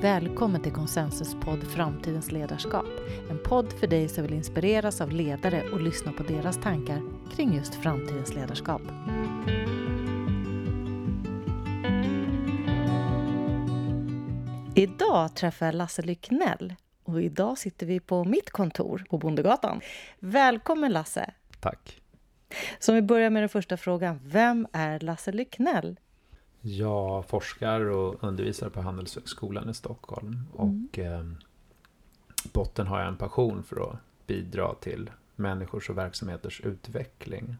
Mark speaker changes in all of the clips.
Speaker 1: Välkommen till Konsensuspodd Framtidens ledarskap. En podd för dig som vill inspireras av ledare och lyssna på deras tankar kring just framtidens ledarskap. Idag träffar jag Lasse Lycknell och idag sitter vi på mitt kontor på Bondegatan. Välkommen Lasse!
Speaker 2: Tack!
Speaker 1: Så vi börjar med den första frågan. Vem är Lasse Lycknell?
Speaker 2: Jag forskar och undervisar på Handelshögskolan i Stockholm. Mm. Och eh, botten har jag en passion för att bidra till människors och verksamheters utveckling.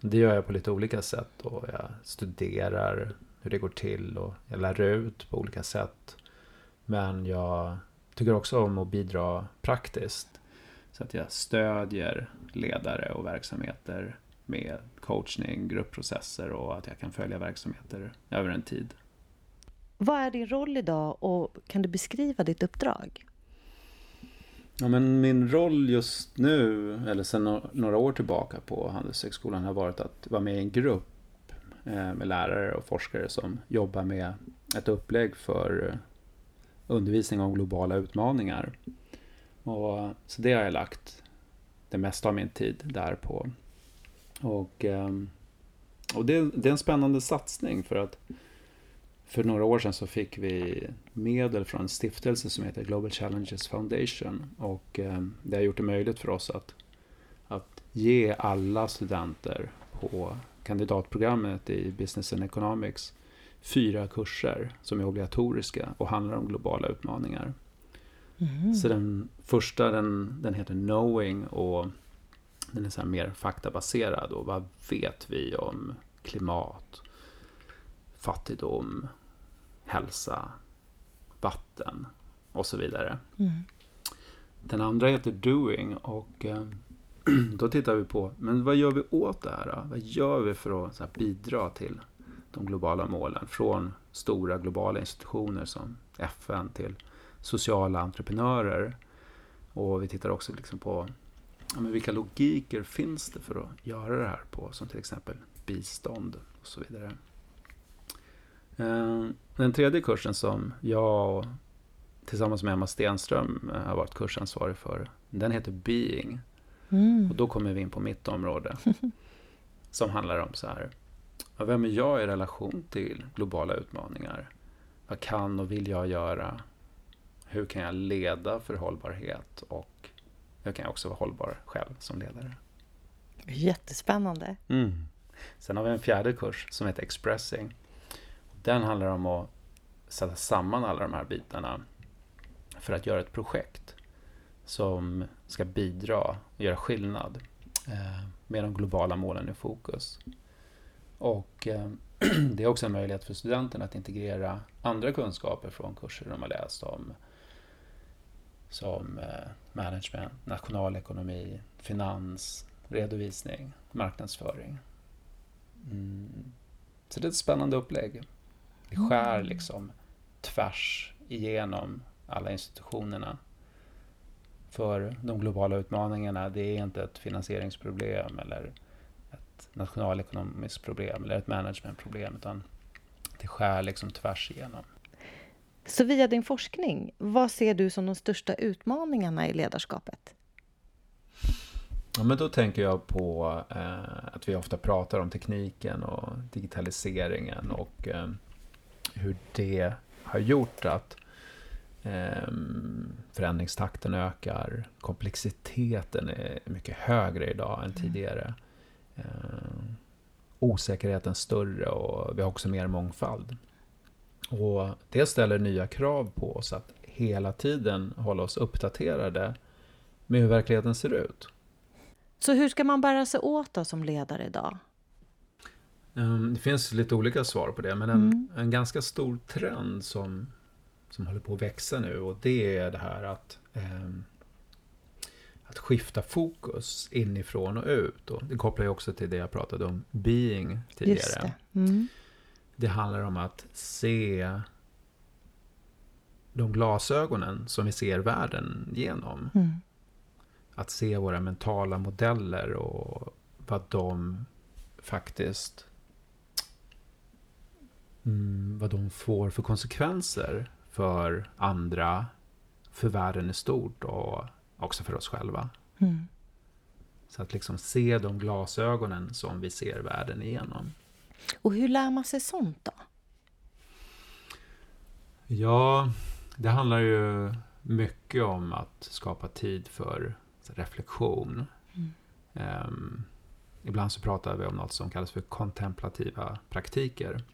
Speaker 2: Det gör jag på lite olika sätt. Och jag studerar hur det går till och jag lär ut på olika sätt. Men jag tycker också om att bidra praktiskt. Så att jag stödjer ledare och verksamheter med coachning, gruppprocesser och att jag kan följa verksamheter över en tid.
Speaker 1: Vad är din roll idag och kan du beskriva ditt uppdrag?
Speaker 2: Ja, men min roll just nu, eller sedan några år tillbaka på Handelshögskolan har varit att vara med i en grupp eh, med lärare och forskare som jobbar med ett upplägg för undervisning om globala utmaningar. Och, så det har jag lagt det mesta av min tid där på. Och, ehm, och det, det är en spännande satsning för att för några år sedan så fick vi medel från en stiftelse som heter Global Challenges Foundation. Och ehm, det har gjort det möjligt för oss att, att ge alla studenter på kandidatprogrammet i Business and Economics fyra kurser som är obligatoriska och handlar om globala utmaningar. Mm. Så den första den, den heter Knowing och den är så mer faktabaserad. Och vad vet vi om klimat, fattigdom, hälsa, vatten och så vidare. Mm. Den andra heter Doing och eh, då tittar vi på, men vad gör vi åt det här? Då? Vad gör vi för att bidra till de globala målen? Från stora globala institutioner som FN till sociala entreprenörer. Och vi tittar också liksom på ja, men vilka logiker finns det för att göra det här på, som till exempel bistånd och så vidare. Eh, den tredje kursen som jag tillsammans med Emma Stenström eh, har varit kursansvarig för, den heter Being. Mm. Och då kommer vi in på mitt område. som handlar om så här, vem är jag i relation till globala utmaningar? Vad kan och vill jag göra? Hur kan jag leda för hållbarhet? Och hur kan jag också vara hållbar själv som ledare?
Speaker 1: Jättespännande.
Speaker 2: Mm. Sen har vi en fjärde kurs som heter Expressing. Den handlar om att sätta samman alla de här bitarna för att göra ett projekt som ska bidra och göra skillnad eh, med de globala målen i fokus. Och eh, det är också en möjlighet för studenterna att integrera andra kunskaper från kurser de har läst om som eh, management, nationalekonomi, finans, redovisning, marknadsföring. Mm. Så det är ett spännande upplägg. Det skär mm. liksom tvärs igenom alla institutionerna. För de globala utmaningarna, det är inte ett finansieringsproblem eller ett nationalekonomiskt problem eller ett managementproblem, utan det skär liksom tvärs igenom.
Speaker 1: Så via din forskning, vad ser du som de största utmaningarna i ledarskapet?
Speaker 2: Ja, men då tänker jag på eh, att vi ofta pratar om tekniken och digitaliseringen och eh, hur det har gjort att eh, förändringstakten ökar, komplexiteten är mycket högre idag än mm. tidigare. Eh, osäkerheten större och vi har också mer mångfald. Och det ställer nya krav på oss att hela tiden hålla oss uppdaterade med hur verkligheten ser ut.
Speaker 1: Så hur ska man bära sig åt då som ledare idag?
Speaker 2: Ehm, det finns lite olika svar på det, men en, mm. en ganska stor trend som, som håller på att växa nu och det är det här att, eh, att skifta fokus inifrån och ut. Och det kopplar ju också till det jag pratade om, being tidigare. Just det. Mm. Det handlar om att se de glasögonen som vi ser världen genom. Mm. Att se våra mentala modeller och vad de faktiskt mm, vad de får för konsekvenser för andra, för världen i stort och också för oss själva.
Speaker 1: Mm.
Speaker 2: Så att liksom se de glasögonen som vi ser världen igenom.
Speaker 1: Och hur lär man sig sånt då?
Speaker 2: Ja, det handlar ju mycket om att skapa tid för reflektion.
Speaker 1: Mm.
Speaker 2: Um, ibland så pratar vi om något som kallas för kontemplativa praktiker.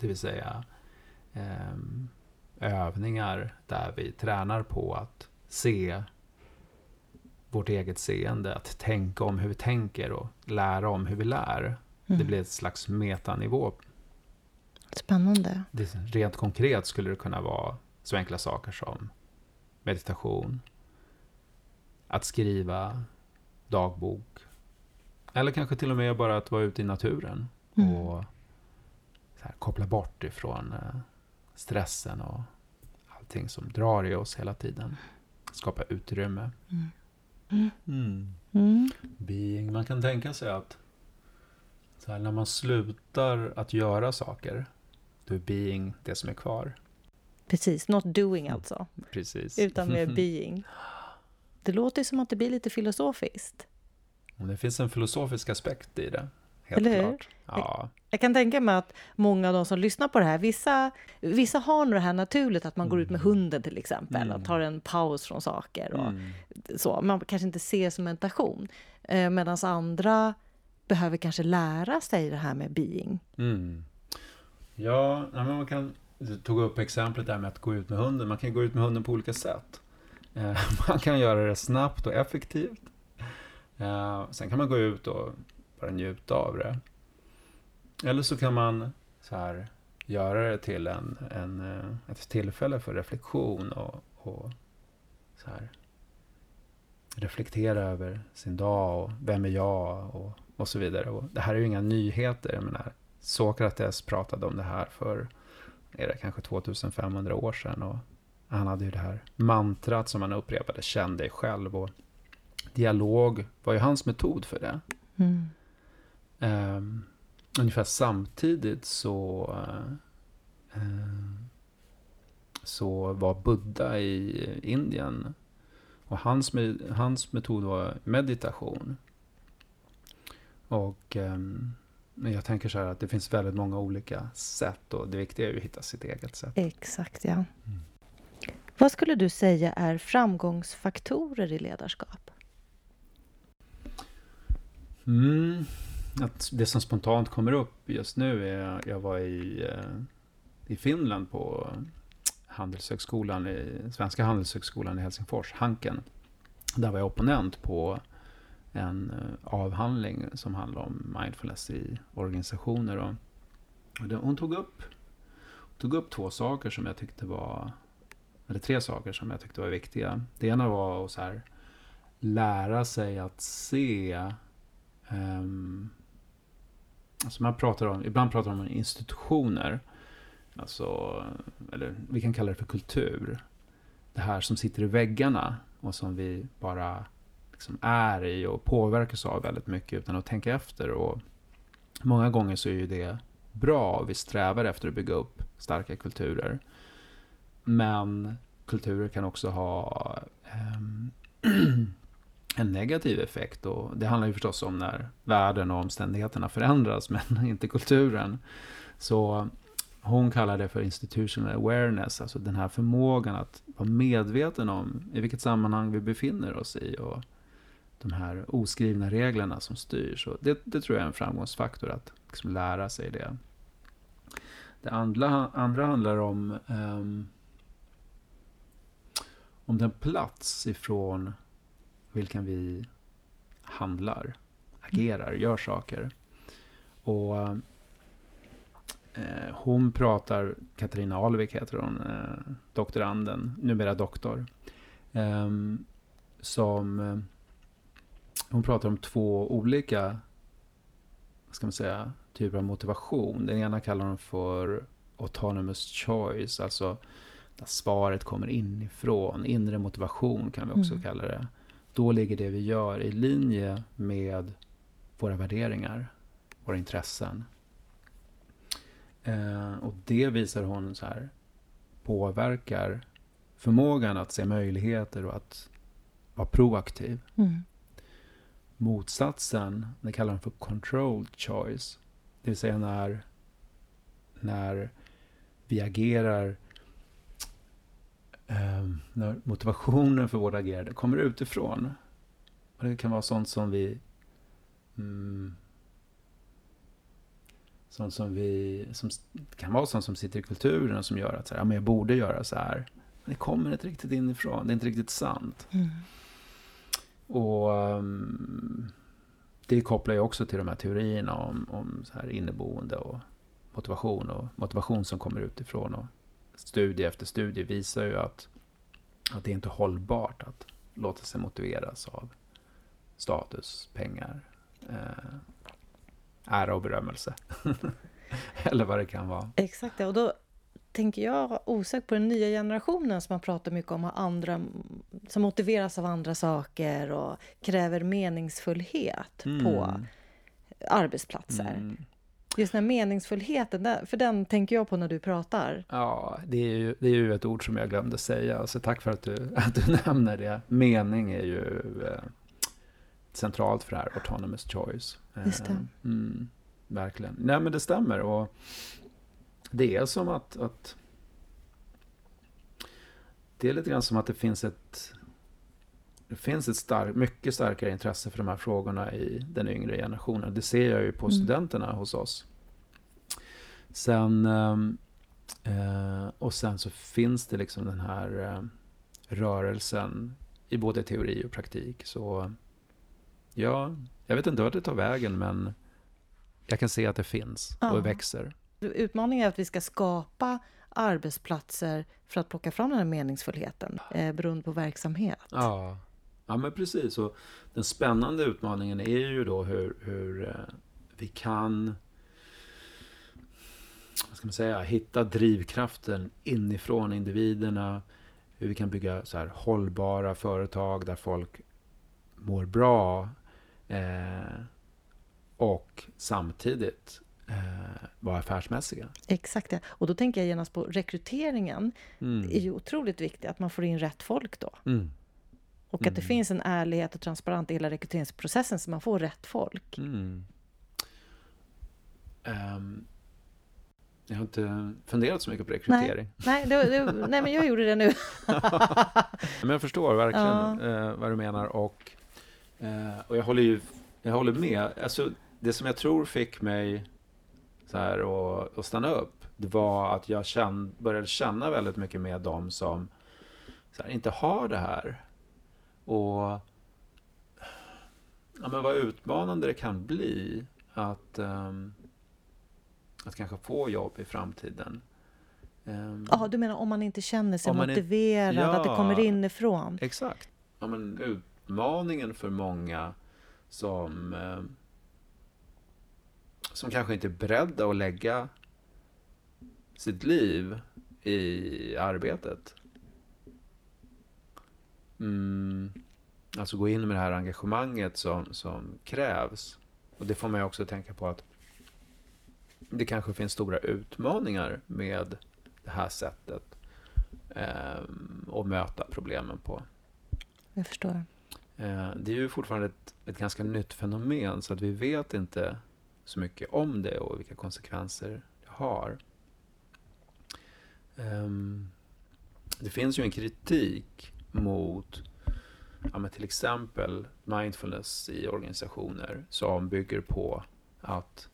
Speaker 2: Det vill säga um, övningar där vi tränar på att se vårt eget seende, att tänka om hur vi tänker och lära om hur vi lär.
Speaker 1: Mm.
Speaker 2: Det blir ett slags metanivå.
Speaker 1: Spännande.
Speaker 2: Det, rent konkret skulle det kunna vara så enkla saker som meditation, att skriva dagbok, eller kanske till och med bara att vara ute i naturen
Speaker 1: Mm.
Speaker 2: och här, koppla bort ifrån eh, stressen och allting som drar i oss hela tiden. Skapa utrymme.
Speaker 1: Mm. Mm.
Speaker 2: Mm.
Speaker 1: Mm.
Speaker 2: Being. Man kan tänka sig att så här, när man slutar att göra saker, är being det som är kvar.
Speaker 1: Precis, not doing alltså,
Speaker 2: Precis.
Speaker 1: utan mer being. Det låter som att det blir lite filosofiskt.
Speaker 2: Det finns en filosofisk aspekt i det. Helt
Speaker 1: Eller hur?
Speaker 2: klart. Ja.
Speaker 1: Jag kan tänka mig att många av de som lyssnar på det här, vissa, vissa har nog det här naturligt att man går ut med hunden till exempel
Speaker 2: Mm.
Speaker 1: och tar en paus från saker och
Speaker 2: Mm.
Speaker 1: så. Man kanske inte ser som meditation. Eh, Medan andra behöver kanske lära sig det här med being.
Speaker 2: Mm. Ja, man kan, du tog upp exemplet där med att gå ut med hunden. Man kan gå ut med hunden på olika sätt. Eh, man kan göra det snabbt och effektivt. Eh, sen kan man gå ut och bara njuta av det. Eller så kan man så här, göra det till en, en, eh, ett tillfälle för reflektion och, och så här, reflektera över sin dag och vem är jag och, och så vidare. Och det här är ju inga nyheter. Jag menar, Sokrates pratade om det här för är det kanske 2500 år sedan. Och han hade ju det här mantrat som han upprepade, känn dig själv. Och dialog var ju hans metod för det.
Speaker 1: Mm.
Speaker 2: Um, ungefär samtidigt så, uh, så var Buddha i Indien. Och hans, hans metod var meditation. Och um, jag tänker så här att det finns väldigt många olika sätt och det viktiga är ju att hitta sitt eget sätt.
Speaker 1: Exakt, ja. Vad skulle du säga är framgångsfaktorer i ledarskap?
Speaker 2: Mm, att det som spontant kommer upp just nu är, jag var i, eh, i Finland på Handelshögskolan, i, Svenska Handelshögskolan i Helsingfors, Hanken. Där var jag opponent på en eh, avhandling som handlar om mindfulness i organisationer. Och, hon tog upp, tog upp två saker som jag tyckte var, eller tre saker som jag tyckte var viktiga. Det ena var att så här, lära sig att se Um, alltså man pratar om, ibland pratar man om institutioner. Alltså, eller vi kan kalla det för kultur. Det här som sitter i väggarna och som vi bara liksom är i och påverkas av väldigt mycket utan att tänka efter. Och många gånger så är ju det bra. Vi strävar efter att bygga upp starka kulturer. Men kulturer kan också ha um, en negativ effekt. Och det handlar ju förstås om när världen och omständigheterna förändras, men inte kulturen. Så hon kallar det för institutional awareness, alltså den här förmågan att vara medveten om i vilket sammanhang vi befinner oss i och de här oskrivna reglerna som styr. Så det, det tror jag är en framgångsfaktor, att liksom lära sig det. Det andra, andra handlar om, um, om den plats ifrån vilken vi handlar, agerar, gör saker. Och eh, hon pratar, Katarina Alvik heter hon, eh, doktoranden, numera doktor, eh, som hon pratar om två olika, vad ska man säga, typer av motivation. Den ena kallar hon för autonomous choice, alltså där svaret kommer inifrån, inre motivation kan vi också
Speaker 1: Mm.
Speaker 2: kalla det då ligger det vi gör i linje med våra värderingar, våra intressen. Eh, och det visar hon så här påverkar förmågan att se möjligheter och att vara proaktiv.
Speaker 1: Mm.
Speaker 2: Motsatsen, det kallar de för controlled choice. Det vill säga när, när vi agerar eh, när motivationen för vårt agerande kommer utifrån. Och det kan vara sånt som vi mm, sånt som vi, som kan vara sånt som sitter i kulturen och som gör att så här, ja, men jag borde göra så här. Men det kommer inte riktigt inifrån, det är inte riktigt sant.
Speaker 1: Mm.
Speaker 2: Och um, det kopplar ju också till de här teorierna om, om så här inneboende och motivation och motivation som kommer utifrån. Och studie efter studie visar ju att, att det är inte hållbart att låta sig motiveras av status, pengar, eh, ära och berömmelse. Eller vad det kan vara.
Speaker 1: Exakt, och då tänker jag osökt på den nya generationen som man pratar mycket om, andra, som motiveras av andra saker och kräver meningsfullhet mm. på arbetsplatser. Mm. Just den här meningsfullheten, för den tänker jag på när du pratar.
Speaker 2: Ja, det är ju, det är ju ett ord som jag glömde säga, så tack för att du, att du nämner det. Mening är ju eh, centralt för det här, autonomous choice.
Speaker 1: Just det. Eh,
Speaker 2: mm, verkligen. Nej, men det stämmer. Och det är som att, att det är lite grann som att det finns ett det finns ett stark, mycket starkare intresse för de här frågorna i den yngre generationen. Det ser jag ju på mm. studenterna hos oss. Sen, ehm, eh, och sen så finns det liksom den här eh, rörelsen i både teori och praktik. Så ja, jag vet inte vart det tar vägen, men jag kan se att det finns och ja. växer.
Speaker 1: Utmaningen är att vi ska skapa arbetsplatser för att plocka fram den här meningsfullheten eh, beroende på verksamhet.
Speaker 2: Ja. ja, men precis. Och den spännande utmaningen är ju då hur, hur eh, vi kan vad ska man säga, hitta drivkraften inifrån individerna. Hur vi kan bygga så här hållbara företag där folk mår bra. Eh, och samtidigt vara affärsmässiga.
Speaker 1: Exakt, ja. och då tänker jag genast på rekryteringen. Mm. Det är ju otroligt viktigt att man får in rätt folk då.
Speaker 2: Mm.
Speaker 1: Och att mm. det finns en ärlighet och transparens i hela rekryteringsprocessen så man får rätt folk.
Speaker 2: Um, jag har inte funderat så mycket på rekrytering.
Speaker 1: Nej, nej, det, det, nej men jag gjorde det nu.
Speaker 2: men jag förstår verkligen ja. eh, vad du menar och, eh, och jag håller ju jag håller med. Alltså, det som jag tror fick mig så här och, och stanna upp, det var att jag känn, började känna väldigt mycket med dem som här, inte har det här. Och ja, men vad utmanande det kan bli att, um, att kanske få jobb i framtiden.
Speaker 1: Um, ja, du menar om man inte känner sig motiverad, är, ja, att det kommer inifrån?
Speaker 2: Exakt. Ja, men utmaningen för många som um, som kanske inte är beredda att lägga sitt liv i arbetet. Mm, alltså gå in med det här engagemanget som, som krävs. Och det får man ju också tänka på att det kanske finns stora utmaningar med det här sättet eh, att möta problemen på.
Speaker 1: Jag förstår.
Speaker 2: Eh, det är ju fortfarande ett, ett ganska nytt fenomen så att vi vet inte så mycket om det och vilka konsekvenser det har. Ehm, det finns ju en kritik mot ja, till exempel mindfulness i organisationer som bygger på att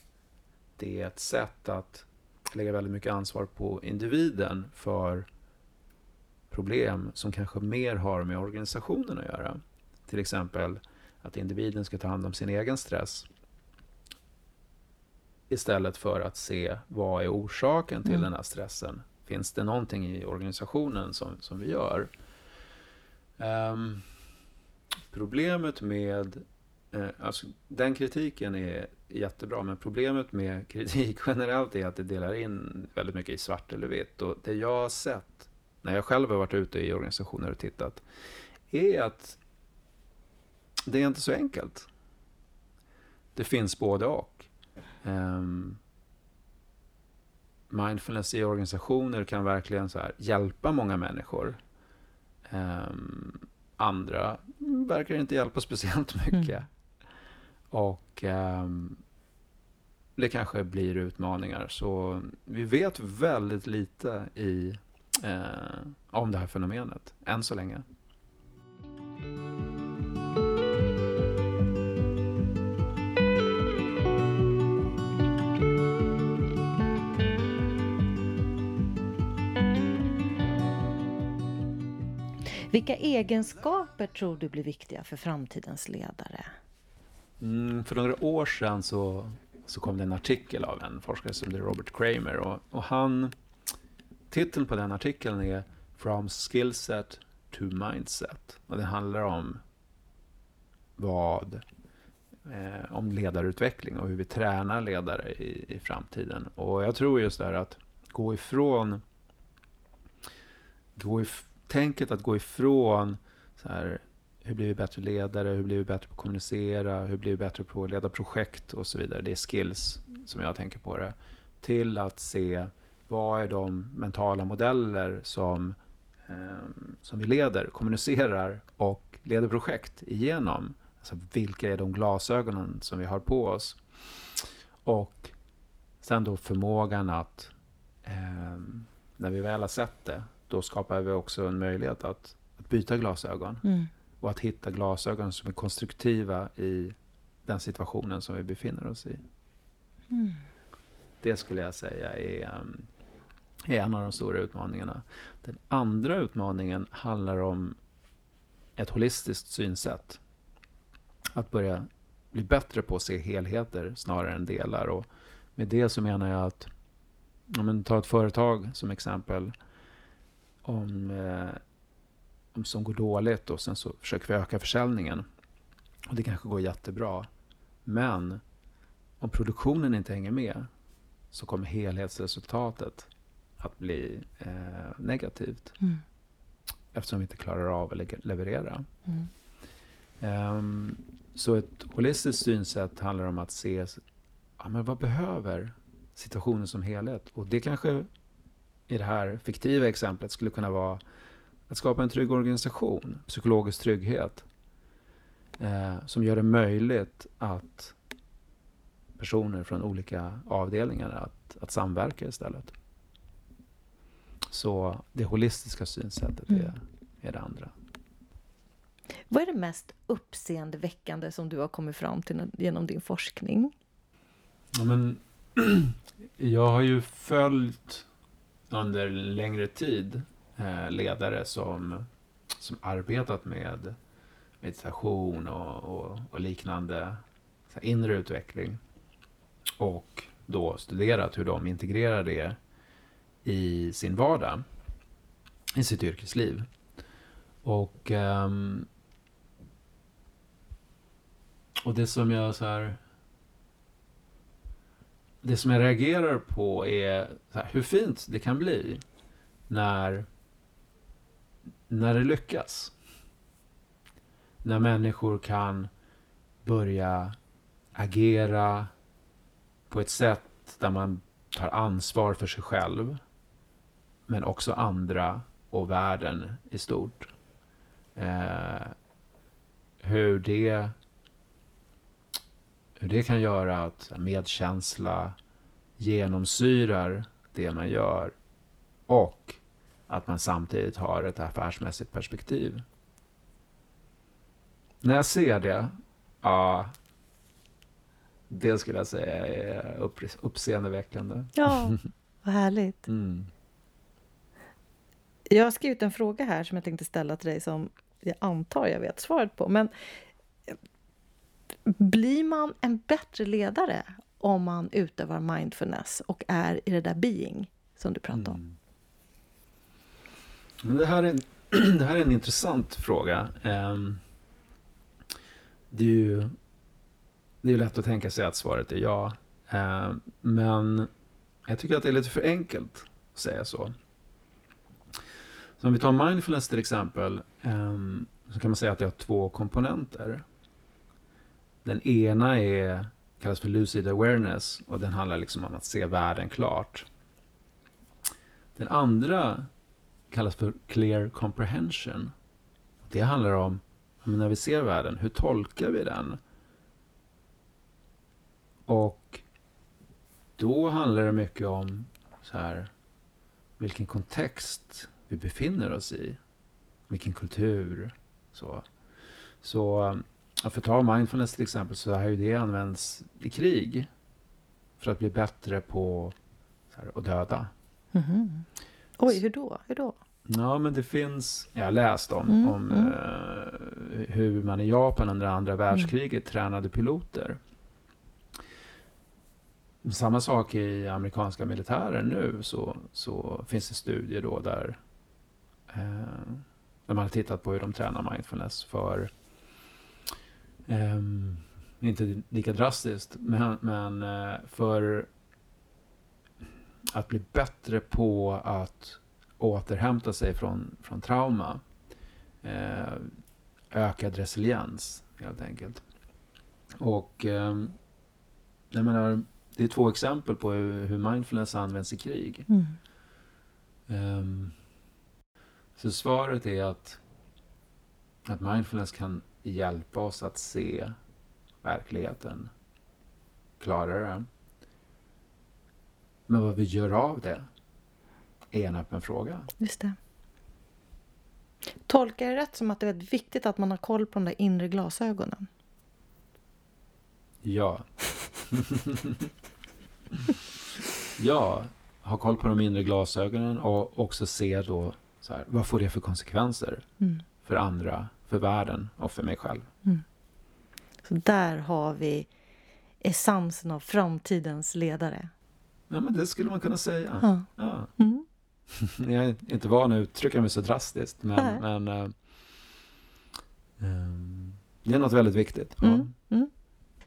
Speaker 2: det är ett sätt att lägga väldigt mycket ansvar på individen för problem som kanske mer har med organisationen att göra. Till exempel att individen ska ta hand om sin egen stress istället för att se vad är orsaken till mm. den här stressen. Finns det någonting i organisationen som, som vi gör? Um, problemet med eh, alltså, den kritiken är jättebra, men problemet med kritik generellt är att det delar in väldigt mycket i svart eller vitt. Och det jag har sett när jag själv har varit ute i organisationer och tittat är att det är inte så enkelt. Det finns både och. Um, mindfulness i organisationer kan verkligen så här hjälpa många människor. Um, andra verkar inte hjälpa speciellt mycket. Mm. Och um, det kanske blir utmaningar. Så vi vet väldigt lite i, eh, om det här fenomenet, än så länge.
Speaker 1: Vilka egenskaper tror du blir viktiga för framtidens ledare?
Speaker 2: Mm, för några år sedan så, så kom det en artikel av en forskare som heter Robert Kramer. Och, och han, titeln på den artikeln är From Skillset to Mindset. Och det handlar om vad eh, om ledarutveckling och hur vi tränar ledare i, i framtiden. Och jag tror just det här att gå ifrån gå ifrån tänket att gå ifrån så här, hur blir vi bättre ledare, hur blir vi bättre på att kommunicera, hur blir vi bättre på att leda projekt och så vidare. Det är skills som jag tänker på det. Till att se vad är de mentala modeller som, eh, som vi leder, kommunicerar och leder projekt igenom. Alltså vilka är de glasögonen som vi har på oss? Och sen då förmågan att, eh, när vi väl har sett det, då skapar vi också en möjlighet att, att byta glasögon. Mm. Och att hitta glasögon som är konstruktiva i den situationen som vi befinner oss i. Mm. Det skulle jag säga är, um, är en av de stora utmaningarna. Den andra utmaningen handlar om ett holistiskt synsätt. Att börja bli bättre på att se helheter snarare än delar. Och med det så menar jag att, om man tar ett företag som exempel, om, eh, om som går dåligt och sen så försöker vi öka försäljningen. Och det kanske går jättebra. Men om produktionen inte hänger med så kommer helhetsresultatet att bli eh, negativt. Mm. Eftersom vi inte klarar av att leverera. Mm. Um, så ett holistiskt synsätt handlar om att se ja, men vad behöver situationen som helhet. Och det kanske i det här fiktiva exemplet skulle kunna vara att skapa en trygg organisation, psykologisk trygghet, eh, som gör det möjligt att personer från olika avdelningar att, att samverka istället. Så det holistiska synsättet mm. är, är det andra.
Speaker 1: Vad är det mest uppseendeväckande som du har kommit fram till genom din forskning?
Speaker 2: Ja, men, jag har ju följt under längre tid eh, ledare som, som arbetat med meditation och, och, och liknande inre utveckling. Och då studerat hur de integrerar det i sin vardag, i sitt yrkesliv. Och, ehm, och det som jag så här, det som jag reagerar på är här, hur fint det kan bli när, när det lyckas. När människor kan börja agera på ett sätt där man tar ansvar för sig själv men också andra och världen i stort. Eh, hur det hur det kan göra att medkänsla genomsyrar det man gör och att man samtidigt har ett affärsmässigt perspektiv. När jag ser det, ja, det skulle jag säga är upp, uppseendeväckande.
Speaker 1: Ja, vad härligt. Mm. Jag har skrivit en fråga här som jag tänkte ställa till dig som jag antar jag vet svaret på. Men blir man en bättre ledare om man utövar mindfulness och är i det där being som du pratade om? Mm.
Speaker 2: Det, här är en, det här är en intressant fråga. Um, det är ju det är lätt att tänka sig att svaret är ja. Uh, men jag tycker att det är lite för enkelt att säga så. Så om vi tar mindfulness till exempel, um, så kan man säga att det har två komponenter. Den ena är, kallas för lucid awareness och den handlar liksom om att se världen klart. Den andra kallas för clear comprehension. Det handlar om, när vi ser världen, hur tolkar vi den? Och då handlar det mycket om så här, vilken kontext vi befinner oss i. Vilken kultur. Så, så för att ta mindfulness till exempel så har ju det använts i krig. För att bli bättre på här, att döda.
Speaker 1: Mm -hmm. Oj, hur då? hur då?
Speaker 2: Ja, men det finns, jag har läst om, mm, om mm. Uh, hur man i Japan under andra världskriget mm. tränade piloter. Samma sak i amerikanska militären nu så, så finns det studier då där, uh, där man har tittat på hur de tränar mindfulness för um, inte lika drastiskt, men, men uh, för att bli bättre på att återhämta sig från, från trauma. Eh, ökad resiliens, helt enkelt. Och eh, jag menar, det är två exempel på hur, hur mindfulness används i krig. Mm. Um, så svaret är att, att mindfulness kan hjälpa oss att se verkligheten klarare. Men vad vi gör av det är en öppen fråga.
Speaker 1: Just det. Tolkar jag rätt som att det är väldigt viktigt att man har koll på de där inre glasögonen?
Speaker 2: Ja. ja, ha koll på de inre glasögonen och också se då så här, vad får det för konsekvenser mm. för andra, för världen och för mig själv. Mm.
Speaker 1: Så där har vi essensen av framtidens ledare.
Speaker 2: Ja, men det skulle man kunna säga. Ja. ja. Mm. jag är inte van att uttrycka mig så drastiskt, men, men uh, um, det är något väldigt viktigt. Mm. Mm.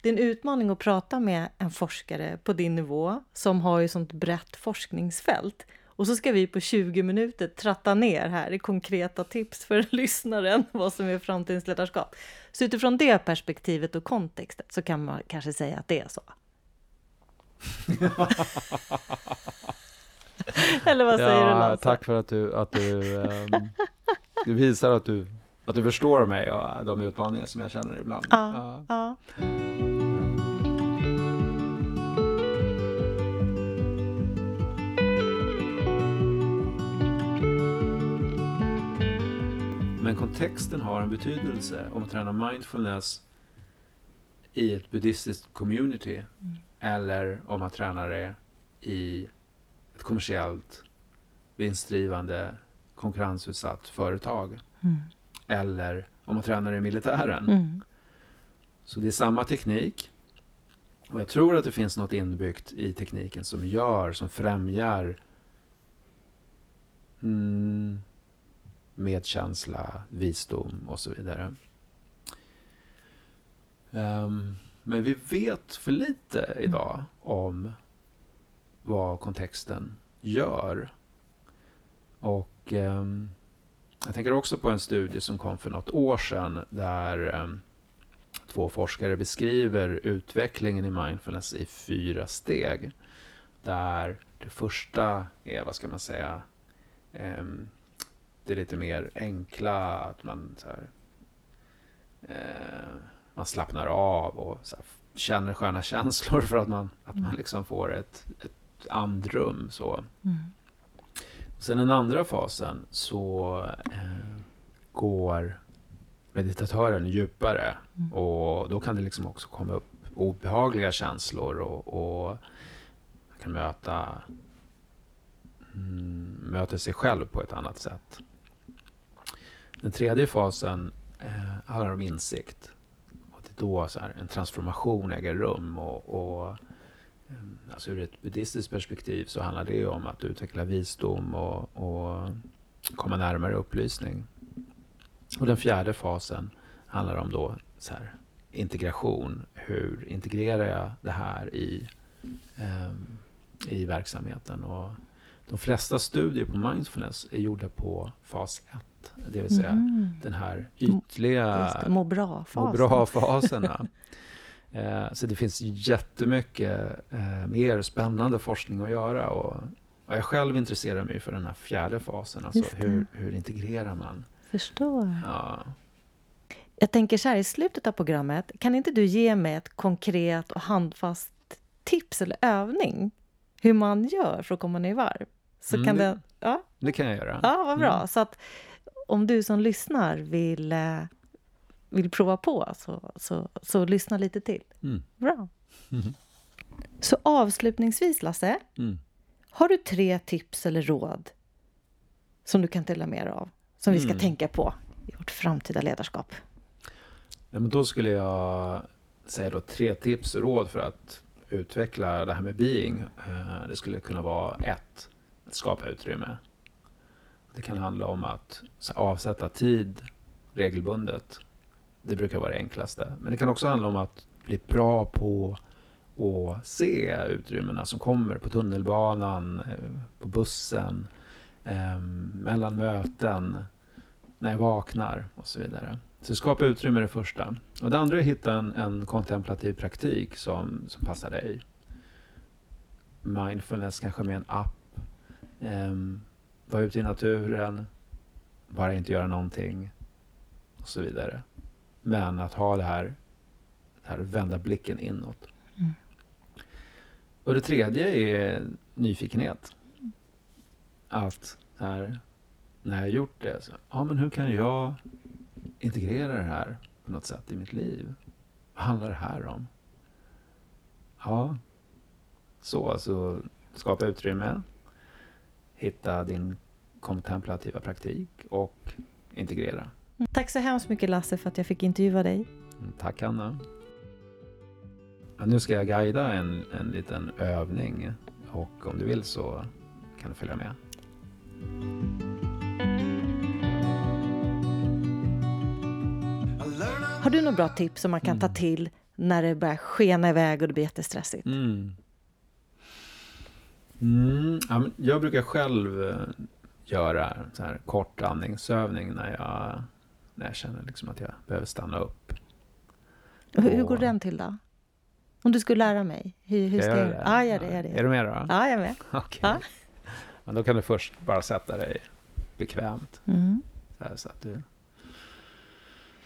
Speaker 1: Det är en utmaning att prata med en forskare på din nivå som har ju sånt brett forskningsfält. Och så ska vi på 20 minuter tratta ner här i konkreta tips för lyssnaren vad som är framtidens ledarskap. Så utifrån det perspektivet och kontexten så kan man kanske säga att det är så. Eller vad säger ja, du Lasse?
Speaker 2: Tack för att du, att du, um, du visar att du, att du förstår mig och de utmaningar som jag känner ibland. Ja, ja. Men kontexten har en betydelse. Om man tränar mindfulness i ett buddhistiskt community mm. eller om man tränar det i ett kommersiellt vinstdrivande konkurrensutsatt företag. Mm. Eller om man tränar i militären. Mm. Så det är samma teknik. Och jag tror att det finns något inbyggt i tekniken som gör, som främjar mm, medkänsla, visdom och så vidare. Um, men vi vet för lite idag om vad kontexten gör. Och ehm, jag tänker också på en studie som kom för något år sedan där ehm, två forskare beskriver utvecklingen i mindfulness i fyra steg. Där det första är, vad ska man säga, det lite mer enkla, att man så här, eh, man slappnar av och här, känner sköna känslor för att man, att man mm. liksom får ett, ett andrum. Så. Mm. Sen den andra fasen så eh, går meditatören djupare mm. och då kan det liksom också komma upp obehagliga känslor och, och man kan möta, mm, möta sig själv på ett annat sätt. Den tredje fasen eh, handlar om insikt. Och det är då så här, en transformation äger rum och, och eh, alltså ur ett buddhistiskt perspektiv så handlar det om att utveckla visdom och, och komma närmare upplysning. Och den fjärde fasen handlar om då så här, integration. Hur integrerar jag det här i, eh, i verksamheten? Och de flesta studier på mindfulness är gjorda på fas 1. Det vill säga mm. den här ytliga
Speaker 1: må bra-fasen.
Speaker 2: Må bra-faserna. Eh, så det finns jättemycket eh, mer spännande forskning att göra och Och jag själv intresserar mig för den här fjärde fasen. Alltså hur, hur integrerar man?
Speaker 1: Förstår.
Speaker 2: Ja.
Speaker 1: Jag tänker så här, i slutet av programmet, kan inte du ge mig ett konkret och handfast tips eller övning hur man gör för att komma ner i varv? Så
Speaker 2: Mm,
Speaker 1: kan
Speaker 2: det-
Speaker 1: det, ja,
Speaker 2: Det kan jag göra.
Speaker 1: ja, vad bra.
Speaker 2: Mm.
Speaker 1: Så att om du som lyssnar vill, eh, vill prova på, så, så, så lyssna lite till.
Speaker 2: Mm.
Speaker 1: Bra.
Speaker 2: Mhm.
Speaker 1: Så avslutningsvis, Lasse,
Speaker 2: Mm.
Speaker 1: har du tre tips eller råd som du kan dela med dig av? Som vi ska
Speaker 2: Mm.
Speaker 1: tänka på i vårt framtida ledarskap?
Speaker 2: Ja, men då skulle jag säga då tre tips och råd för att utveckla det här med being. Eh, Det skulle kunna vara ett, att skapa utrymme. Det kan handla om att avsätta tid regelbundet. Det brukar vara det enklaste. Men det kan också handla om att bli bra på att se utrymmena som kommer på tunnelbanan, eh, på bussen, eh, mellan möten, när jag vaknar och så vidare. Så skapa utrymme är det första. Och det andra är att hitta en, en kontemplativ praktik som, som passar dig. Mindfulness kanske med en app. Um, vara ute i naturen. Bara inte göra någonting. Och så vidare. Men att ha det här, det här vända blicken inåt.
Speaker 1: Mm.
Speaker 2: Och det tredje är nyfikenhet. Att här, när jag gjort det, så, ja men hur kan jag integrera det här på något sätt i mitt liv? Vad handlar det här om? Ja, så alltså skapa utrymme, hitta din kontemplativa praktik och integrera.
Speaker 1: Tack så hemskt mycket Lasse för att jag fick intervjua dig.
Speaker 2: Mm, Tack Anna. Nu ska jag guida en, en liten övning och om du vill så kan du följa med.
Speaker 1: Har du några bra tips som man kan ta
Speaker 2: Mm.
Speaker 1: till när det börjar skena iväg och det blir jättestressigt?
Speaker 2: Mm. Mm, ja, jag brukar själv eh, göra så här kort andningsövning när jag, när jag känner liksom att jag behöver stanna upp.
Speaker 1: Hur, hur
Speaker 2: Och-
Speaker 1: går den till då? Om du skulle lära mig? Hur, hur ska jag göra? Ja, gör det. Gör
Speaker 2: Är
Speaker 1: det.
Speaker 2: du med då?
Speaker 1: Ja, jag är med.
Speaker 2: Okej.
Speaker 1: Ja.
Speaker 2: Men då kan du först bara sätta dig bekvämt.
Speaker 1: Mm.
Speaker 2: Så, här, så att du...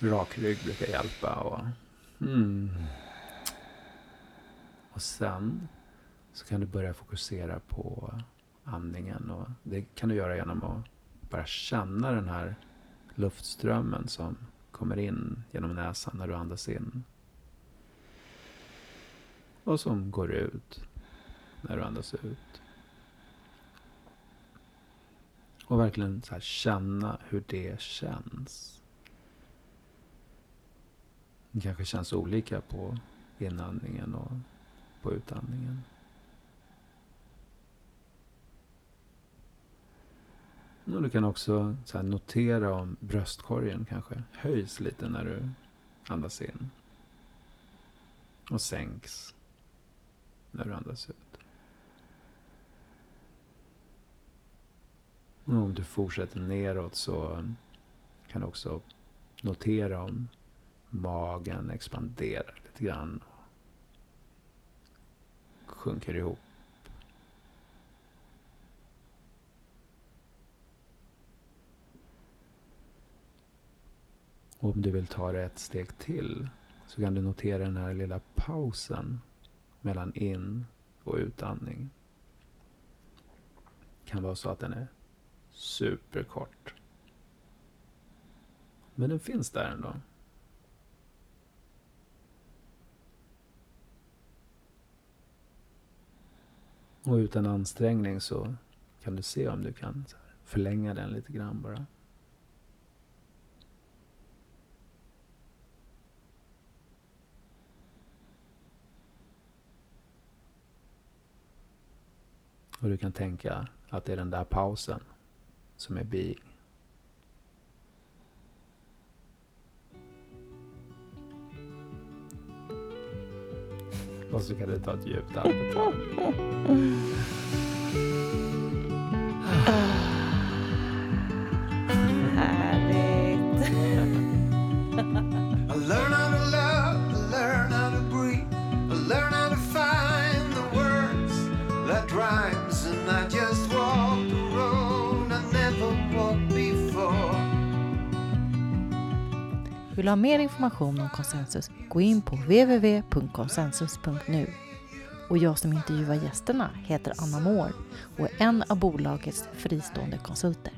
Speaker 2: Rak rygg brukar hjälpa. Och, mm. och sen så kan du börja fokusera på andningen. Och det kan du göra genom att bara känna den här luftströmmen som kommer in genom näsan när du andas in. Och som går ut när du andas ut. Och verkligen så här känna hur det känns. Det kanske känns olika på inandningen och på utandningen. Och du kan också så här notera om bröstkorgen kanske höjs lite när du andas in. Och sänks när du andas ut. Och om du fortsätter neråt så kan du också notera om magen expanderar lite grann. Och sjunker ihop. Och om du vill ta det ett steg till så kan du notera den här lilla pausen mellan in och utandning. Det kan vara så att den är superkort. Men den finns där ändå. Och utan ansträngning så kan du se om du kan förlänga den lite grann bara. Och du kan tänka att det är den där pausen som är being. Och så kan du ta ett djupt andetag.
Speaker 1: Vill du ha mer information om konsensus, gå in på www.konsensus.nu. Och jag som intervjuar gästerna heter Anna Moore och är en av bolagets fristående konsulter.